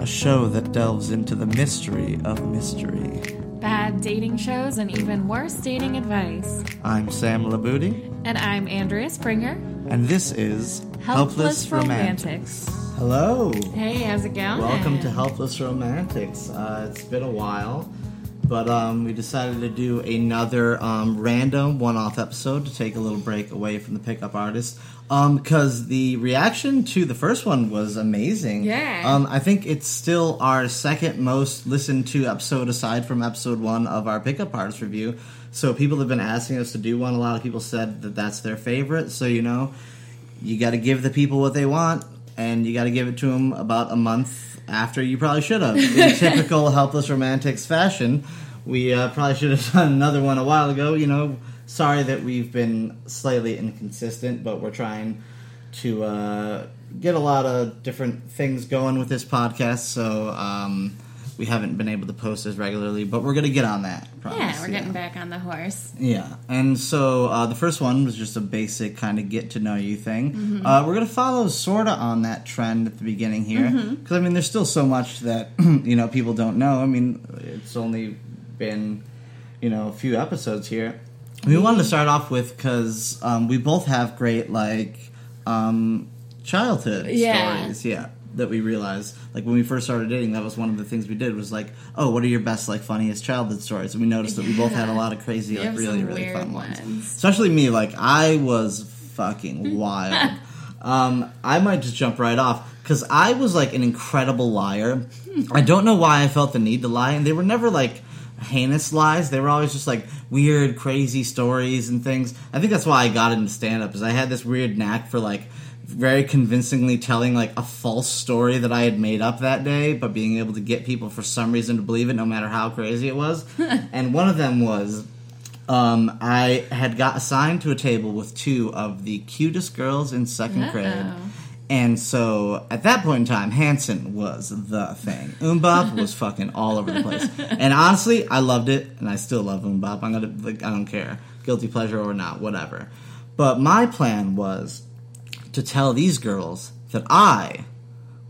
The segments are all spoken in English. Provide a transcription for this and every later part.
a show that delves into the mystery of mystery. Bad dating shows and even worse dating advice. I'm Sam Labuti, And I'm Andrea Springer. and this is Helpless Romantics. Hello. Hey, how's it going? Welcome to Helpless Romantics. Uh, it's been a while, but um, we decided to do another um, random one-off episode to take a little break away from the pickup artist. Because the reaction to the first one was amazing. Yeah. Um, I think it's still our second most listened to episode aside from episode one of our pickup artist review. So people have been asking us to do one. A lot of people said that that's their favorite. So you know, you got to give the people what they want, and you got to give it to them about a month after you probably should have. In typical helpless romantics fashion, we uh, probably should have done another one a while ago. You know, sorry that we've been slightly inconsistent, but we're trying to uh, get a lot of different things going with this podcast. So. Um, we haven't been able to post as regularly, but we're gonna get on that. Promise, Yeah, we're getting back on the horse. yeah, and so uh, the first one was just a basic kind of get to know you thing. Mm-hmm. Uh, we're gonna follow sort of on that trend at the beginning here, because Mm-hmm. I mean, there's still so much that you know people don't know. I mean, it's only been you know a few episodes here. We wanted to start off with because um, we both have great like um, childhood Yeah. stories. Yeah. That we realized, like when we first started dating, that was one of the things we did. Was like, oh, what are your best, like, funniest childhood stories? And we noticed that we both had a lot of crazy, like, really, really fun ones. ones. Especially me, like I was fucking wild. um, I might just jump right off because I was like an incredible liar. I don't know why I felt the need to lie, and they were never like heinous lies. They were always just like weird, crazy stories and things. I think that's why I got into stand up, is I had this weird knack for like very convincingly telling like a false story that I had made up that day, but being able to get people for some reason to believe it, no matter how crazy it was. and one of them was um, I had got assigned to a table with two of the cutest girls in 2nd grade. And so at that point in time, Hanson was the thing. MMMBop was fucking all over the place. And honestly, I loved it, and I still love MMMBop. I'm gonna, like, I don't care, guilty pleasure or not, whatever. But my plan was to tell these girls that I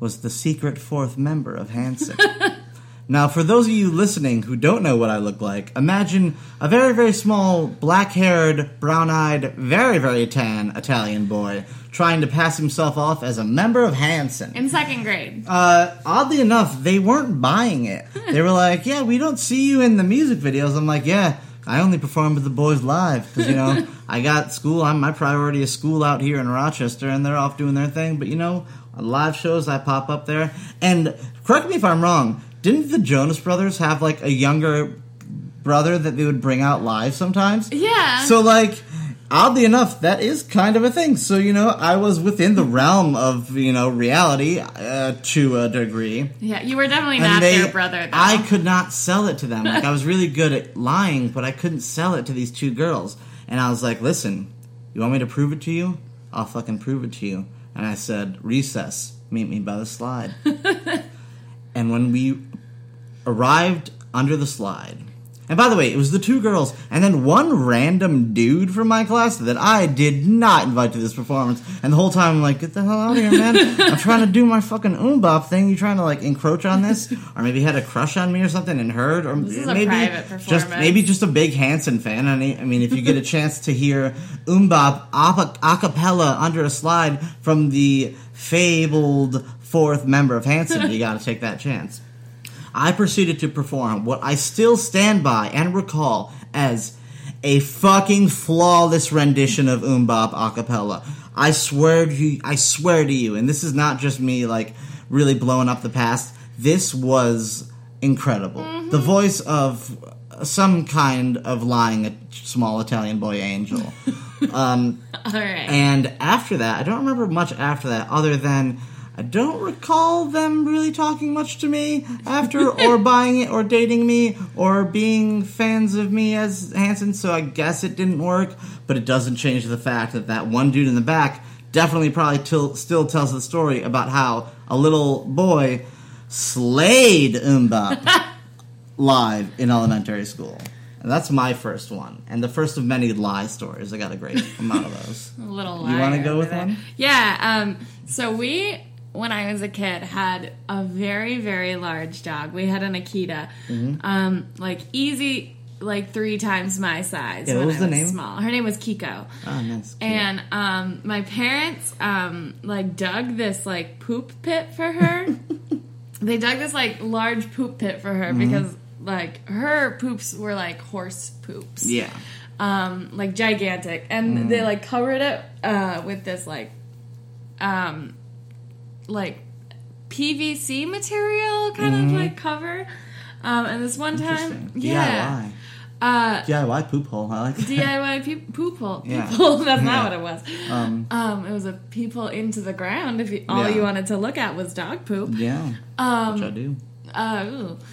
was the secret fourth member of Hanson. Now, for those of you listening who don't know what I look like, imagine a very, very small, black haired, brown eyed, very, very tan Italian boy trying to pass himself off as a member of Hanson. In second grade. Uh, oddly enough, they weren't buying it. They were like, "Yeah, we don't see you in the music videos." I'm like, "Yeah, I only perform with the boys live because you know I got school. I'm my priority is school out here in Rochester, and they're off doing their thing. But you know, live shows, I pop up there. And correct me if I'm wrong. Didn't the Jonas Brothers have like a younger brother that they would bring out live sometimes? Yeah. So like oddly enough that is kind of a thing. So you know, I was within the realm of, you know, reality uh, to a degree. yeah, you were definitely not they- their brother, though. I could not sell it to them. Like I was really good at lying, but I couldn't sell it to these two girls. And I was like, "Listen, you want me to prove it to you? I'll fucking prove it to you." And I said, "Recess, meet me by the slide." and when we arrived under the slide. And by the way, it was the two girls and then one random dude from my class that I did not invite to this performance. And the whole time I'm like, get the hell out of here, man. I'm trying to do my fucking MMMBop thing. You trying to like encroach on this? Or maybe had a crush on me or something and heard? Or maybe just maybe just a big Hanson fan. I mean, if you get a chance to hear MMMBop a cappella under a slide from the fabled fourth member of Hanson, you got to take that chance. I proceeded to perform what I still stand by and recall as a fucking flawless rendition of MMMBop a cappella. I swear to you, I swear to you, and this is not just me like really blowing up the past. This was incredible. The voice of some kind of lying small Italian boy angel. um, All right. and after that, I don't remember much after that, other than I don't recall them really talking much to me after, or buying it, or dating me, or being fans of me as Hanson. So I guess it didn't work, but it doesn't change the fact that that one dude in the back definitely probably till, still tells the story about how a little boy slayed MMMBop live in elementary school. And that's my first one, and the first of many lie stories. I got a great amount of those. A little You wanna go with one? Yeah. Um. So we when I was a kid, had a very, very large dog. We had an Akita, um, like easy, like three times my size. Yeah, what was I the was name? Small. Her name was Kiko. Oh, nice. And um, my parents um, like dug this like poop pit for her. they dug this like large poop pit for her Mm-hmm. because like her poops were like horse poops yeah. um, like gigantic, and Mm. they like covered it uh, with this like, um, like PVC material kind of like cover. Um, and this one time, Mm-hmm. Yeah, DIY. uh, DIY poop hole. I like that. DIY pe- poop hole. Yeah. People, that's Yeah. not what it was. Um, Um, it was a people into the ground. If you, all Yeah. you wanted to look at was dog poop. yeah. Which Um, I do. uh.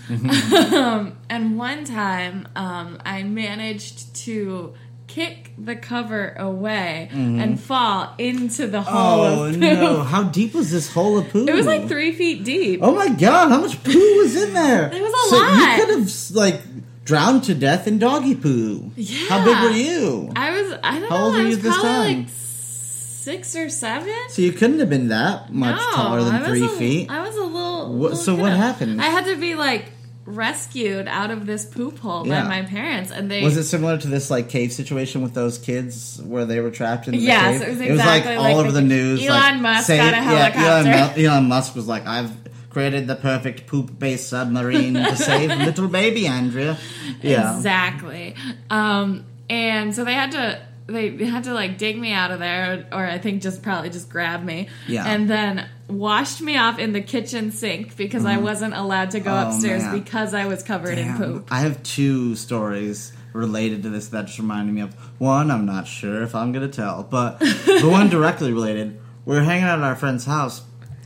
Mm-hmm. um, and one time, um, I managed to kick the cover away and fall into the hole Mm-hmm. Oh no! How deep was this hole of poo? It was like three feet deep. Oh my god! How much poo was in there? There was a so lot. you could have like drowned to death in doggy poo. Yeah. How big were you? I was, I don't How know, old were you was this time? like six or seven. So you couldn't have been that much No, taller than three a- feet. I was a little. What- little so what happened? I had to be like rescued out of this poop hole Yeah. by my parents, and they Was it similar to this like cave situation with those kids where they were trapped in the Yes, cave? it was like exactly all like over the- the news. Elon like, Musk save- got a Yeah, Elon, helicopter. Elon Musk was like, "I've created the perfect poop-based submarine to save little baby Andrea." Yeah, Exactly. Um, and so they had to they had to like dig me out of there, or, I think just probably just grab me, Yeah. and then washed me off in the kitchen sink because I mm. wasn't allowed to go Oh, upstairs man. because I was covered in poop. I have two stories related to this that just reminded me of one. I'm not sure if I'm gonna tell, but the one directly related. We were hanging out at our friend's house,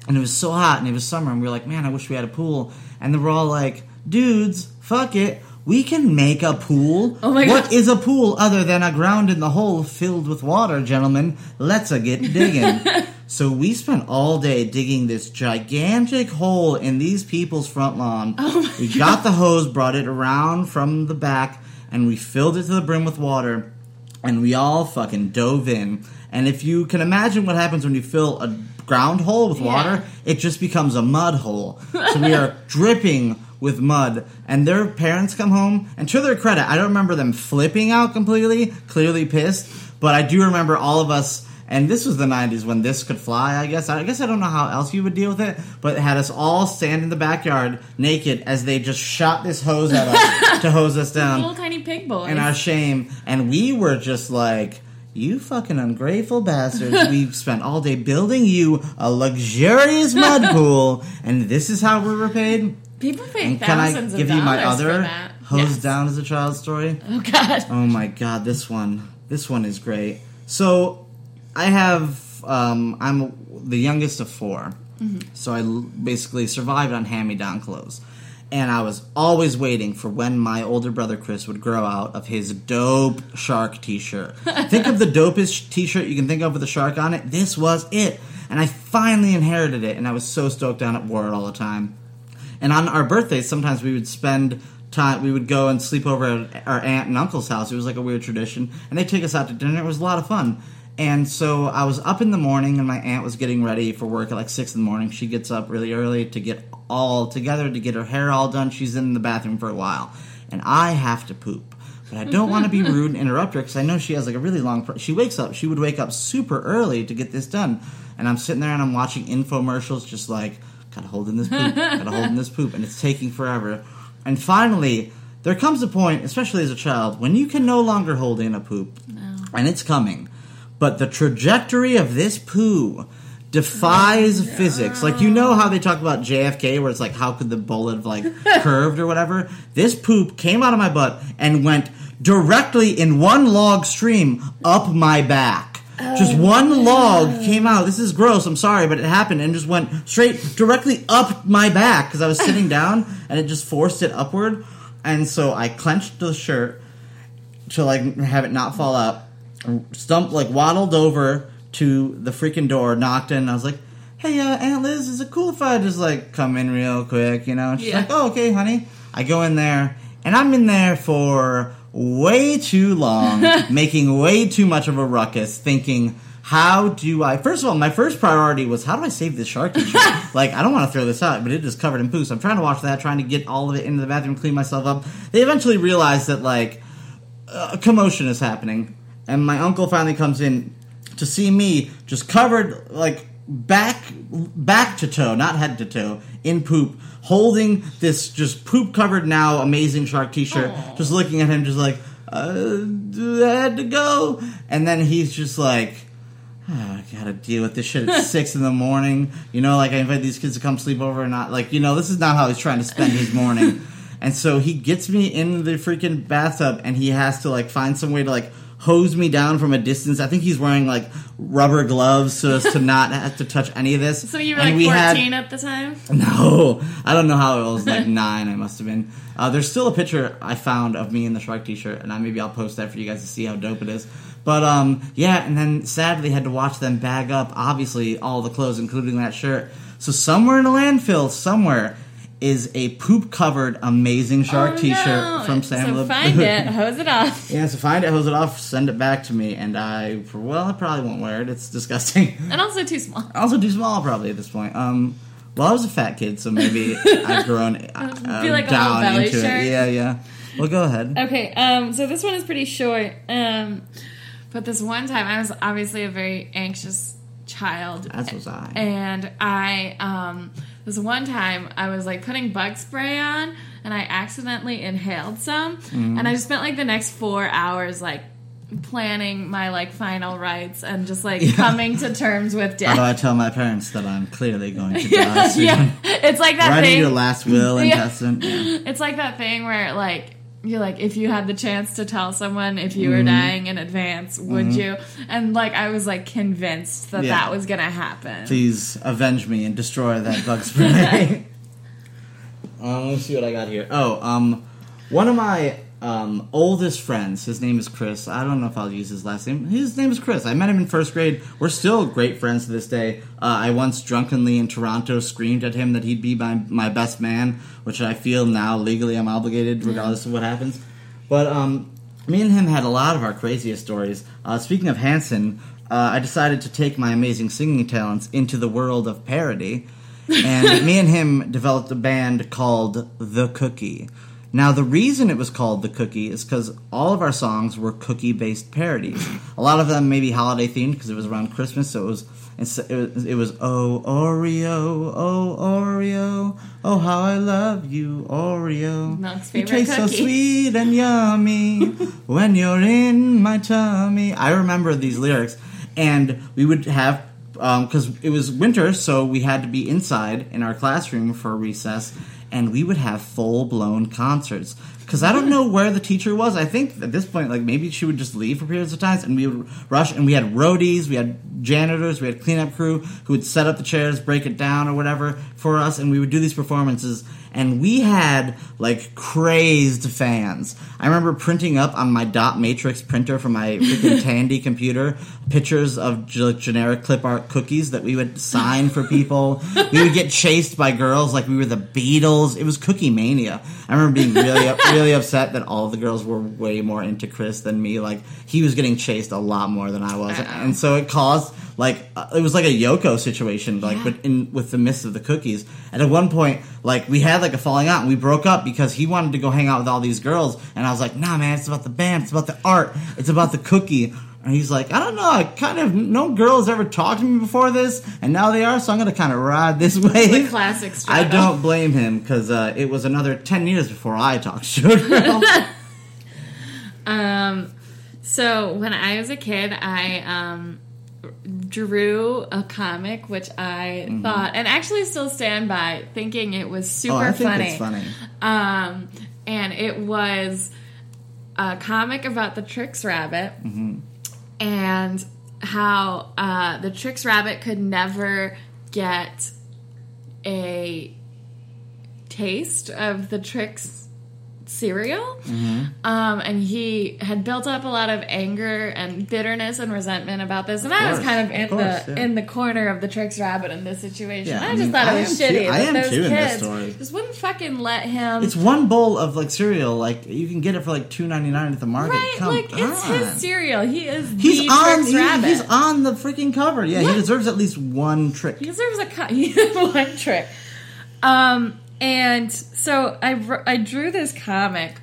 and it was so hot, and it was summer, and we were like, "Man, I wish we had a pool." And then we're all like, "Dudes, fuck it." We can make a pool. Oh my What God. is a pool other than a ground in the hole filled with water, gentlemen? Let's a get digging. so we spent all day digging this gigantic hole in these people's front lawn. Oh we got the hose, brought it around from the back, and we filled it to the brim with water, and we all fucking dove in. And if you can imagine what happens when you fill a ground hole with water, it just becomes a mud hole. So we are dripping with mud, and their parents come home, and to their credit, I don't remember them flipping out completely, clearly pissed, but I do remember all of us. And this was the '90s when this could fly. I guess. I guess I don't know how else you would deal with it, but it had us all stand in the backyard naked as they just shot this hose at us to hose us down Little tiny pig boys. in our shame, and we were just like, "You fucking ungrateful bastards! We've spent all day building you a luxurious mud pool, and this is how we're repaid." People pay And can I give you my other hose Yes. down as a child story? Oh God. Oh my god, this one, this one is great. So, I have, um, I'm the youngest of 4 so I basically survived on hand-me-down clothes, and I was always waiting for when my older brother Chris would grow out of his dope shark T-shirt. think of the dopest T-shirt you can think of with a shark on it. This was it, and I finally inherited it, and I was so stoked on it. Wore it all the time. And on our birthdays, sometimes we would spend time. We would go and sleep over at our aunt and uncle's house. It was like a weird tradition, and they take us out to dinner. It was a lot of fun. And so I was up in the morning, and my aunt was getting ready for work at like six in the morning. She gets up really early to get all together to get her hair all done. She's in the bathroom for a while, and I have to poop. But I don't want to be rude and interrupt her because I know she has like a really long. Pr- she wakes up. She would wake up super early to get this done, and I'm sitting there and I'm watching infomercials, just like gotta hold in this poop, gotta hold in this poop, and it's taking forever. And finally, there comes a point, especially as a child, when you can no longer hold in a poop, and it's coming. But the trajectory of this poo defies physics. Like you know how they talk about JFK, where it's like, how could the bullet have like curved or whatever? This poop came out of my butt and went directly in one log stream up my back. Just one log came out. This is gross. I'm sorry, but it happened and just went straight directly up my back because I was sitting down and it just forced it upward. And so I clenched the shirt to like have it not fall out. Stumped like waddled over to the freaking door, knocked in. And I was like, "Hey, uh, Aunt Liz, is it cool if I just like come in real quick?" You know? And she's Yeah. like, "Oh, okay, honey." I go in there, and I'm in there for way too long, making way too much of a ruckus, thinking. how do I? First of all, my first priority was how do I save this shark like, I don't want to throw this out, but it is covered in poo. So I'm trying to wash that, trying to get all of it into the bathroom, clean myself up. They eventually realized that like a commotion is happening, and my uncle finally comes in to see me just covered like back back to toe, not head to toe, in poop, holding this just poop covered now amazing shark t-shirt, Aw. just looking at him, just like uh, I had to go, and then he's just like. "Ah, I gotta deal with this shit at six in the morning. You know, like I invite these kids to come sleep over and not like, you know, this is not how he's trying to spend his morning. and so he gets me in the freaking bathtub and he has to like find some way to like hose me down from a distance. I think he's wearing like rubber gloves so as to not have to touch any of this. So you were And like we had- 14 at the time? no, I don't know how it was like nine. I must have been. Uh, there's still a picture I found of me in the shark T-shirt, and I maybe I'll post that for you guys to see how dope it is. But um, yeah, and then sadly had to watch them bag up obviously all the clothes, including that shirt. So somewhere in a landfill, somewhere is a poop-covered amazing shark Oh, T-shirt no. from Sam. So find it, hose it off. yeah, so find it, hose it off, send it back to me, and I, for well, I probably won't wear it. It's disgusting. And also too small. Also too small, probably at this point. Um, well, I was a fat kid, so maybe I've grown uh, like a down into shirt. it. Yeah, yeah. Well, go ahead. Okay, um, so this one is pretty short. Um, but this one time, I was obviously a very anxious child. As was I. And I, um, this one time, I was like putting bug spray on, and I accidentally inhaled some, Mm-hmm. and I just spent like the next four hours like planning my like final rites and just like Yeah. coming to terms with death. How do. I tell my parents that I'm clearly going to die soon? yeah, it's like that Writing thing. your last will and Yeah. testament. Yeah. It's like that thing where like you're like if you had the chance to tell someone if you Mm-hmm. were dying in advance, would you? And like I was like convinced that Yeah. that was gonna happen. Please avenge me and destroy that bug spray. um, let's see what I got here. Oh, um, one of my um, oldest friends, his name is Chris. I don't know if I'll use his last name. His name is Chris. I met him in first grade. We're still great friends to this day. Uh, I once drunkenly in Toronto screamed at him that he'd be my, my best man, which I feel now legally I'm obligated regardless of what happens. But um, me and him had a lot of our craziest stories. Uh, speaking of Hanson, uh, I decided to take my amazing singing talents into the world of parody, and me and him developed a band called The Cookie. Now, the reason it was called The Cookie is because all of our songs were cookie based parodies. A lot of them maybe holiday themed because it was around Christmas, so it was. It was, it was oh Oreo, oh Oreo, oh how I love you Oreo. Milk's you favorite taste so sweet and yummy when you're in my tummy. I remember these lyrics, and we would have um, because it was winter, so we had to be inside in our classroom for recess, and we would have full blown concerts. Because I don't know where the teacher was. I think at this point, like maybe she would just leave for periods of times, and we would rush. And we had roadies, we had janitors, we had cleanup crew who would set up the chairs, break it down, or whatever for us, and we would do these performances. And we had like crazed fans. I remember printing up on my dot matrix printer from my freaking Tandy computer pictures of g- generic clip art cookies that we would sign for people. we would get chased by girls like we were the Beatles. It was cookie mania. I remember being really really upset that all the girls were way more into Chris than me. Like he was getting chased a lot more than I was, and so it caused like uh, it was like a Yoko situation, like Yeah. but in with the mist of the cookies. And at one point, like we had like a falling out, and we broke up because he wanted to go hang out with all these girls, and I was like, Nah, man, it's about the band, it's about the art, it's about the cookie. And he's like, I don't know, I kind of no girls ever talked to me before this, and now they are, so I'm gonna kind of ride this the wave. classic I don't blame him because uh, it was another ten years before I talked to a girl. Um, so when I was a kid, I um, drew a comic which I thought, and actually still stand by, thinking it was super oh, I think funny. it's funny. Um, and it was a comic about the Trix Rabbit and how uh, the Trix Rabbit could never get a taste of the Trix cereal. Mm-hmm. Um, and he had built up a lot of anger and bitterness and resentment about this. And I was kind of in of course, the yeah. in the corner of the Trix Rabbit in this situation. Yeah, I I just thought I it was am too- shitty I am those too in this kids story. just wouldn't fucking let him. It's one bowl of like cereal. Like you can get it for like two ninety nine at the market. right, Come like it's on. his cereal. He is He's the on. Trix he- Rabbit. he's on the freaking cover. Yeah, Yeah. he deserves at least one trick. He deserves a cut. One trick. Um, and so I I drew this comic,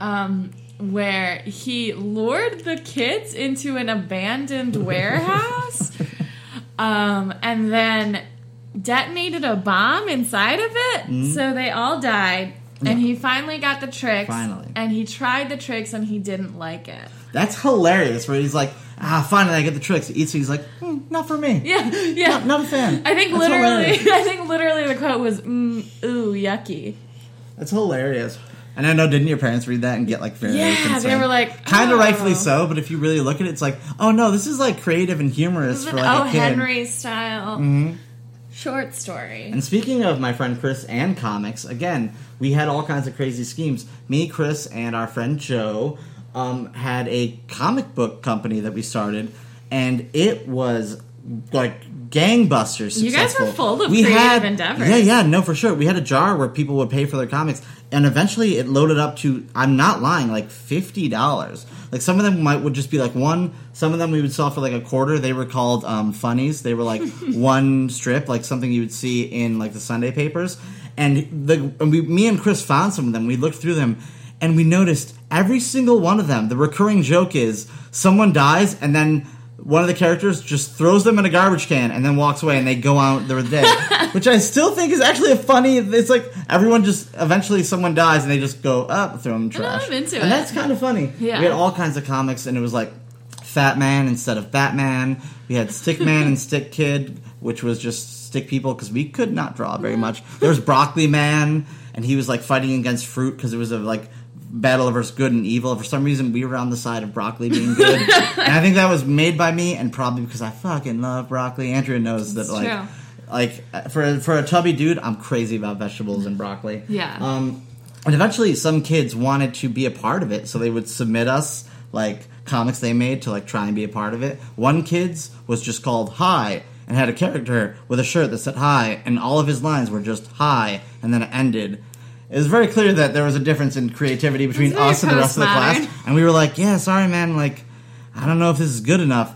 um, where he lured the kids into an abandoned warehouse, um, and then detonated a bomb inside of it, so they all died. And he finally got the tricks. Finally. And he tried the tricks and he didn't like it. That's hilarious. Where he's like, ah, finally I get the tricks. He's like, hmm, not for me. Yeah, yeah. Not, not a fan. I think That's literally, hilarious. I think literally the quote was, mm, "Ooh, yucky." That's hilarious. And I know, didn't your parents read that and get like very Yeah, concerned? they were like, kind oh. of rightfully so. But if you really look at it, it's like, oh no, this is like creative and humorous for like O. a kid. Henry style short story. And speaking of my friend Chris and comics, again, we had all kinds of crazy schemes. Me, Chris, and our friend Joe um, had a comic book company that we started, and it was like gangbusters. You guys were full of we creative had, endeavors. Yeah, yeah, no, for sure. We had a jar where people would pay for their comics, and eventually it loaded up to I'm not lying, like fifty dollars. Like some of them might would just be like one. Some of them we would sell for like a quarter. They were called um, funnies. They were like one strip, like something you would see in like the Sunday papers. And the and we, me and Chris found some of them. We looked through them, and we noticed every single one of them. The recurring joke is someone dies, and then one of the characters just throws them in a garbage can and then walks away and they go out they're dead which i still think is actually a funny it's like everyone just eventually someone dies and they just go up throw them in oh, trash I'm into and it. that's kind of funny Yeah. we had all kinds of comics and it was like fat man instead of batman we had stick man and stick kid which was just stick people because we could not draw very much there was broccoli man and he was like fighting against fruit because it was a like battle versus good and evil. For some reason, we were on the side of broccoli being good, and I think that was made by me, and probably because I fucking love broccoli. Andrea knows that, It's like, true. like for for a chubby dude, I'm crazy about vegetables and broccoli. Yeah. Um, and eventually, some kids wanted to be a part of it, so they would submit us like comics they made to like try and be a part of it. One kid's was just called Hi and had a character with a shirt that said Hi, and all of his lines were just Hi, and then it ended. It was very clear that there was a difference in creativity between us and the rest of the class, and we were like, "Yeah, sorry, man. Like, I don't know if this is good enough."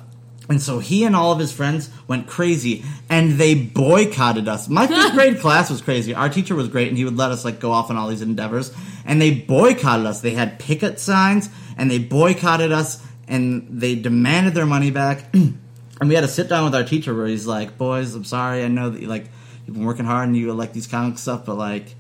And so he and all of his friends went crazy, and they boycotted us. My fifth grade class was crazy. Our teacher was great, and he would let us like go off on all these endeavors. And they boycotted us. They had picket signs, and they boycotted us, and they demanded their money back. and we had to sit down with our teacher where he's like, "Boys, I'm sorry. I know that you like you've been working hard and you like these comic stuff, but like."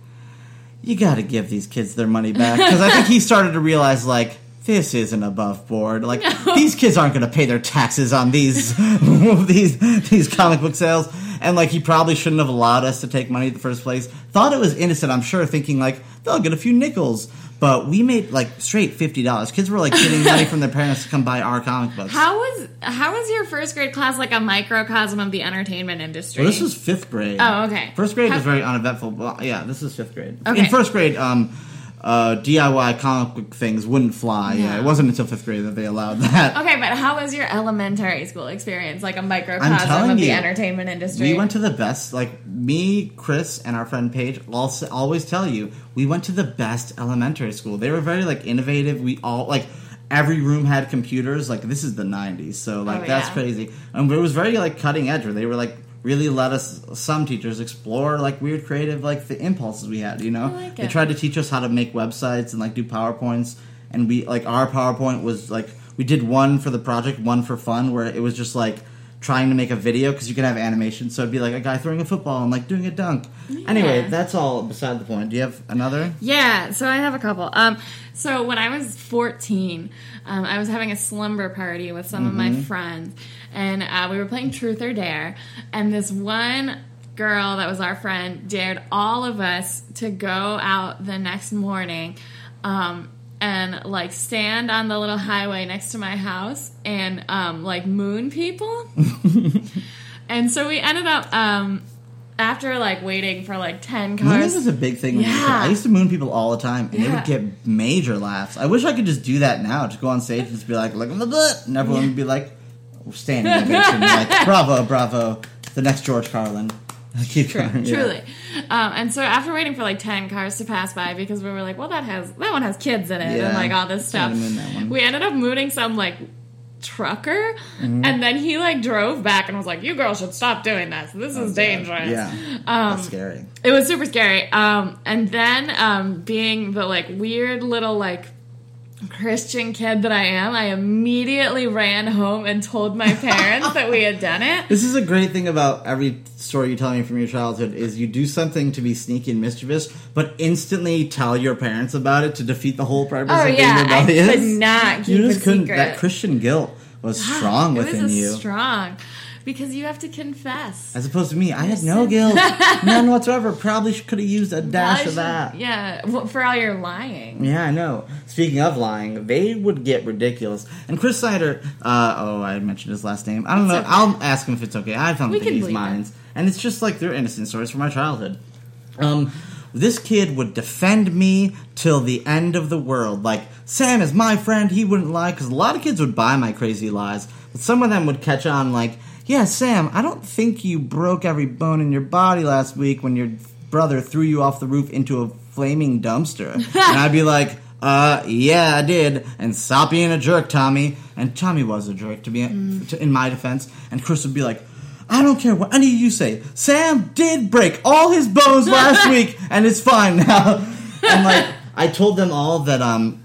You got to give these kids their money back. Because I think he started to realize like this isn't above board. Like these kids aren't going to pay their taxes on these these these comic book sales, and like he probably shouldn't have allowed us to take money in the first place. Thought it was innocent, I'm sure, thinking like they'll get a few nickels. But we made like straight fifty dollars. Kids were like getting money from their parents to come buy our comic books. How was how was your first grade class like a microcosm of the entertainment industry? Well, this was fifth grade. Oh, okay. First grade How- was very uneventful. Well, yeah, this is fifth grade. Okay. In first grade, um, uh, DIY comic book things wouldn't fly. Yeah. Yeah. it wasn't until fifth grade that they allowed that. Okay, but how was your elementary school experience? Like a microcosm of the you, entertainment industry. We went to the best. Like me, Chris, and our friend Paige all always tell you, we went to the best elementary school. They were very like innovative. We all like every room had computers. Like this is the '90s, so like Oh, that's yeah. crazy. And it was very like cutting edge. Where they were like really let us some teachers explore like weird creative like the impulses we had. You know, like they tried to teach us how to make websites and like do powerpoints. And we like our PowerPoint was like we did one for the project, one for fun, where it was just like trying to make a video because you can have animation. So it'd be like a guy throwing a football and like doing a dunk. Anyway, that's all beside the point. Do you have another? Yeah, so I have a couple. Um, so when I was 14, um, I was having a slumber party with some of my friends, and uh, we were playing Truth or Dare, and this one girl that was our friend dared all of us to go out the next morning. Um, and like stand on the little highway next to my house and um, like moon people. and so we ended up um, after like waiting for like ten cars. was a big thing. When you were a kid. Yeah. I used to moon people all the time, and they would get major laughs. I wish I could just do that now. Just go on stage and just be like, "Look at my butt," and everyone would be like, standing ovation, like, "Bravo, bravo!" The next George Carlin. I keep True, going. yeah. truly. Um, and so after waiting for like ten cars to pass by, because we were like, well, that has that one has kids in it, Yeah, and like all this stuff, gotta moon that one. we ended up mooning some like trucker, Mm-hmm. and then he like drove back and was like, "You girls should stop doing this. This is dangerous." Yeah, Um, that's scary. It was super scary. Um, and then um, being the like weird little like Christian kid that I am, I immediately ran home and told my parents that we had done it. This is a great thing about every story you tell me from your childhood is you do something to be sneaky and mischievous, but instantly tell your parents about it to defeat the whole purpose Oh of being yeah, I rebellious. could not keep you a just couldn't. secret. That Christian guilt was strong it within was you. strong because you have to confess. As opposed to me, I had no guilt, none whatsoever. Probably could have used a dash of that. Yeah, well, for all your lying. Yeah, I know. Speaking of lying, they would get ridiculous. And Chris Snyder, uh, oh, I mentioned his last name. I don't know. okay. I'll ask him if it's okay. I don't We think he's bleep it. minds. And it's just like they're innocent stories from my childhood. Um, this kid would defend me till the end of the world. Like, Sam is my friend, he wouldn't lie. Because a lot of kids would buy my crazy lies. But some of them would catch on, like, yeah, Sam, I don't think you broke every bone in your body last week when your brother threw you off the roof into a flaming dumpster. and I'd be like, uh, yeah, I did. And stop being a jerk, Tommy. And Tommy was a jerk, to be to, in my defense. And Chris would be like, I don't care what any of you say. Sam did break all his bones last week, and it's fine now. And like, I told them all that um,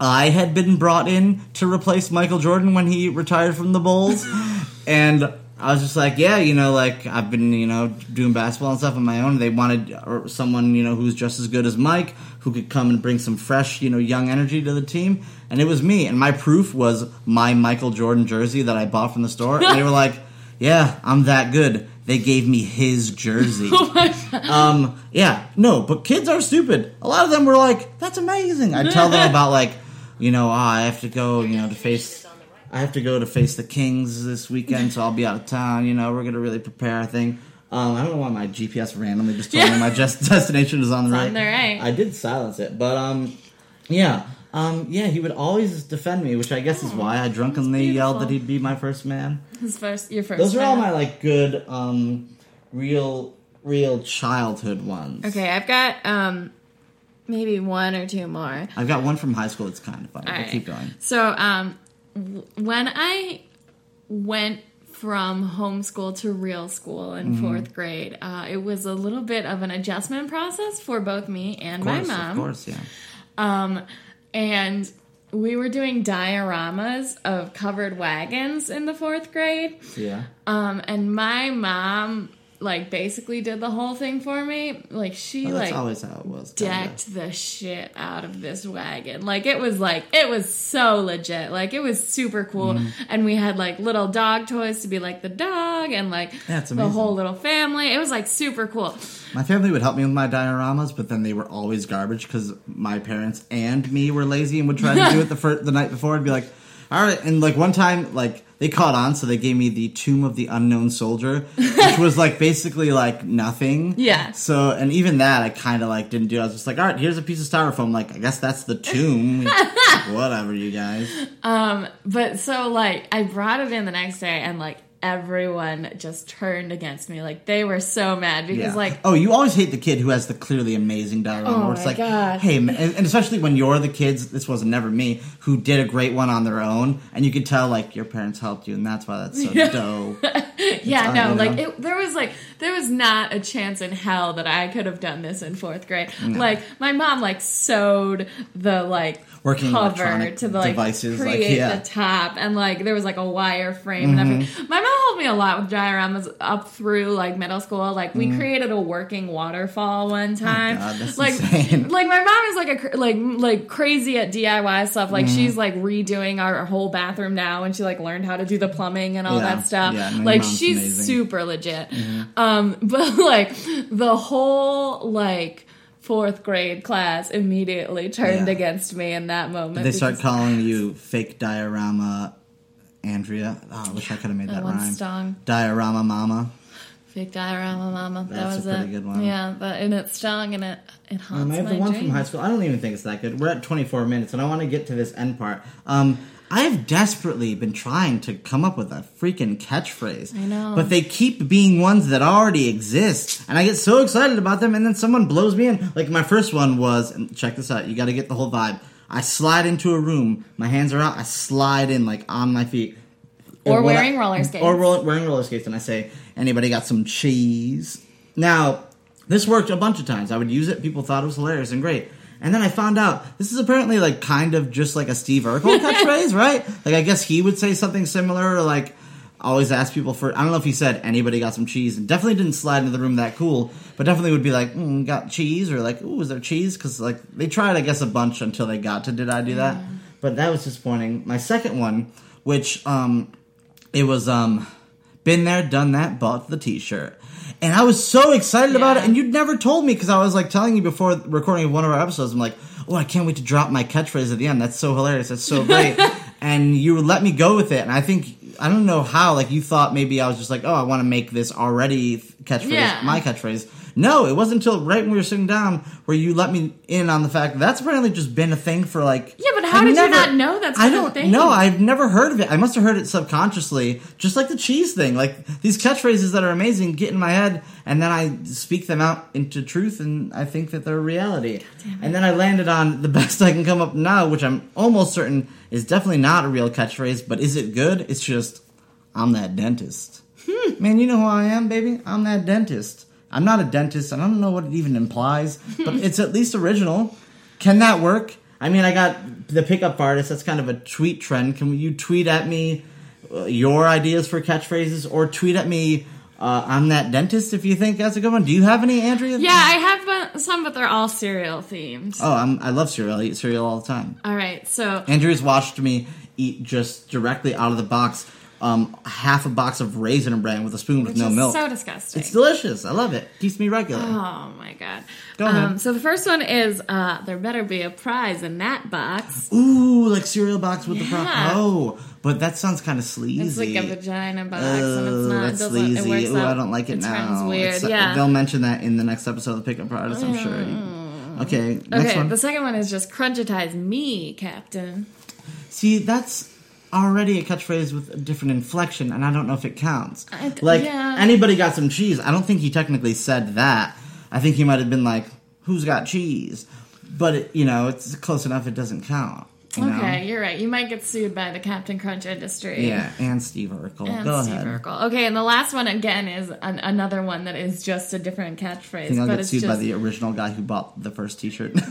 I had been brought in to replace Michael Jordan when he retired from the Bulls, and I was just like, yeah, you know, like I've been, you know, doing basketball and stuff on my own. They wanted someone, you know, who's just as good as Mike, who could come and bring some fresh, you know, young energy to the team, and it was me. And my proof was my Michael Jordan jersey that I bought from the store, and they were like, yeah, I'm that good. They gave me his jersey. um, yeah, no, but kids are stupid. A lot of them were like, "That's amazing." I tell them about like, you know, ah, I have to go, you know, to face, I have to go to face the Kings this weekend, so I'll be out of town. You know, we're gonna really prepare our thing. Um, I don't know why my GPS randomly just told me my just destination is on the right. on the right. I did silence it, but um, yeah. Um, yeah, he would always defend me, which I guess is why I drunkenly yelled that he'd be my first man. His first, your first. Those are all my like good, um, real, real childhood ones. Okay, I've got um maybe one or two more. I've got one from high school that's kind of funny. All but keep going. So um when I went from homeschool to real school in Mm-hmm. fourth grade, uh, it was a little bit of an adjustment process for both me and course, my mom. of course, yeah. Um, and we were doing dioramas of covered wagons in the fourth grade. Yeah. Um, and my mom like basically did the whole thing for me. Like she that's like always how it was. kinda. decked the shit out of this wagon. Like it was like it was so legit. Like it was super cool. Mm-hmm. And we had like little dog toys to be like the dog and like That's the whole little family. It was like super cool. My family would help me with my dioramas, but then they were always garbage because my parents and me were lazy and would try to do it the fir- the night before and be like, "All right." And like one time, like they caught on, so they gave me the Tomb of the Unknown Soldier, which was like basically like nothing. Yeah. So and even that I kind of like didn't do. I was just like, "All right, here's a piece of styrofoam. Like I guess that's the tomb. Whatever, you guys." Um, but so like I brought it in the next day and like everyone just turned against me. Like they were so mad because Yeah. like oh, you always hate the kid who has the clearly amazing diorama. Oh where it's my like, God. hey, man, and and especially when you're the kids. This wasn't never me who did a great one on their own, and you could tell like your parents helped you, and that's why that's so Yeah. dope. yeah, no, you know? like it, there was like there was not a chance in hell that I could have done this in fourth grade. Like my mom like sewed the like Working cover to the like devices, like, create yeah. the top, and like there was like a wire frame and Mm-hmm. everything. My mom helped me a lot with dioramas up through like middle school. Like we created a working waterfall one time. Mm. Oh God, like insane. like my mom is like a like like crazy at DIY stuff. Mm-hmm. She's like redoing our whole bathroom now, and she like learned how to do the plumbing and all Yeah. that stuff. Yeah, like she's amazing. super legit. Um, but like the whole like fourth grade class immediately turned Yeah. against me in that moment. they start calling you fake diorama, Andrea. Oh, I wish I could have made that one rhyme. stung. Diorama mama. Fake diorama mama. that That's a pretty it. good one. Yeah, but and it's strong and it it haunts Um, I have my the one dreams. from high school. I don't even think it's that good. We're at 24 minutes, and I want to get to this end part. Um, I've desperately been trying to come up with a freaking catchphrase. I know. But they keep being ones that already exist. And I get so excited about them, and then someone blows me in. Like, my first one was, and check this out, you gotta get the whole vibe. I slide into a room, my hands are out, I slide in, like, on my feet. Or wearing I- roller skates. Or roll, wearing roller skates, and I say, anybody got some cheese? Now, this worked a bunch of times. I would use it, people thought it was hilarious and great. And then I found out this is apparently like kind of just like a Steve Urkel catchphrase, right? Like I guess he would say something similar, or like always ask people for. I don't know if he said anybody got some cheese, and definitely didn't slide into the room that cool, but definitely would be like, mm, got cheese, or like, ooh, is there cheese? Because like they tried, I guess, a bunch until they got to did I do that? But that was disappointing. My second one, which um, it was um, been there, done that, bought the T-shirt. And I was so excited about it, and you'd never told me because I was like telling you before recording one of our episodes. I'm like, oh, I can't wait to drop my catchphrase at the end. That's so hilarious. That's so great. and you would let me go with it, and I think I don't know how. Like you thought maybe I was just like, oh, I want to make this already catchphrase Yeah. my catchphrase. No, it wasn't until right when we were sitting down where you let me in on the fact that that's apparently just been a thing for like. Yeah, how I've did you not know that's I don't thing? know. I've never heard of it. I must have heard it subconsciously, just like the cheese thing. Like these catchphrases that are amazing get in my head, and then I speak them out into truth, and I think that they're reality. And then I landed on the best I can come up now, which I'm almost certain is definitely not a real catchphrase. But is it good? It's just I'm that dentist. Hmm. Man, you know who I am, baby. I'm that dentist. I'm not a dentist. and I don't know what it even implies, but it's at least original. Can that work? I mean, I got the pickup artist. That's kind of a tweet trend. Can you tweet at me uh, your ideas for catchphrases, or tweet at me? Uh, I'm that dentist. If you think that's a good one, do you have any, Andrea? Yeah, I have uh, some, but they're all cereal themed. Oh, I'm, I love cereal. I eat cereal all the time. All right, so Andrea's watched me eat just directly out of the box, um, half a box of raisin bran with a spoon with no milk. so disgusting. It's delicious. I love it. Keeps me regular. Oh my god. Go ahead. Um, so the first one is uh, there better be a prize in that box. Ooh, like cereal box with the Yeah. prop. Oh, but that sounds kind of sleazy. It's like a vagina box, and it's Oh, not. It that's. It sleazy. works Ooh. I don't like it, it now. weird. It's- uh, yeah. They'll mention that in the next episode of the Pickup Artist, I'm sure. Okay, next Mm. okay, one. the second one is just crunchitize me, Captain. See, that's already a catchphrase with a different inflection, and I don't know if it counts. I- like, yeah. anybody got some cheese? I don't think he technically said that. I think he might have been like, who's got cheese? But, it, you know, it's close enough it doesn't count. you know? Okay, you're right. You might get sued by the Captain Crunch industry. Yeah, and Steve Urkel. And Go Steve ahead. Urkel. Okay, and the last one again is an, another one that is just a different catchphrase, I think I'll but get it's sued just by the original guy who bought the first T-shirt.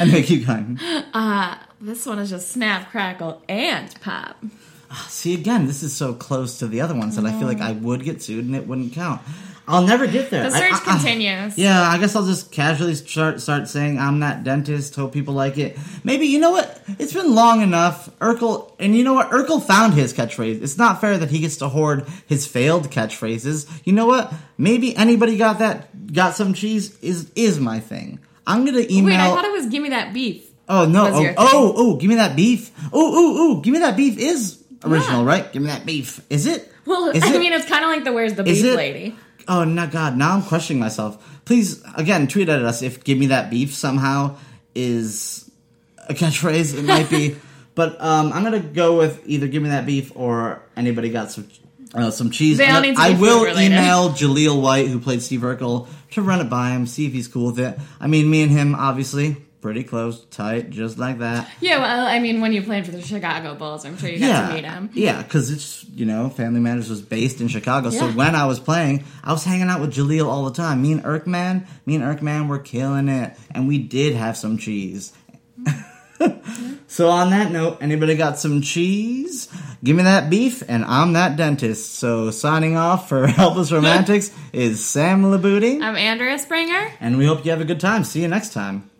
and they keep going. Uh, this one is just snap, crackle, and pop. Ah, see, again, this is so close to the other ones that I feel like I mm. would get sued and it wouldn't count. I'll never get there. The search I- I- continues. yeah, I guess I'll just casually start start saying I'm that dentist. Hope people like it. Maybe you know what? It's been long enough. Urkel, and you know what? Urkel found his catchphrase. It's not fair that he gets to hoard his failed catchphrases. You know what? Maybe anybody got that got some cheese is is my thing. I'm gonna email. Wait, I thought it was give me that beef. Oh no! Oh, oh, oh, give me that beef. Oh, oh, oh, give me that beef is original, Yeah. right? Give me that beef. Is it? Well, Is I it? mean, it's kind of like the where's the Is beef it? lady. Oh no, God! Now I'm questioning myself. Please, again, tweet at us if "give me that beef" somehow is a catchphrase. It might be, but um, I'm gonna go with either "give me that beef" or anybody got some. Uh, some cheese. They all I'm need gonna- to I be will email Jaleel White, who played Steve Urkel, to run it by him, see if he's cool with it. I mean, me and him, obviously, pretty close, tight, just like that. Yeah, well, I mean, when you played for the Chicago Bulls, I'm sure you got to meet him. Yeah, because it's you know Family Matters was based in Chicago, so when I was playing, I was hanging out with Jaleel all the time. Me and Erkman, me and Erkman were killing it, and we did have some cheese. so on that note, anybody got some cheese? Give me that beef, and I'm that dentist. So signing off for Helpless Romantics is Sam Labooty, I'm Andrea Springer. and we hope you have a good time. See you next time.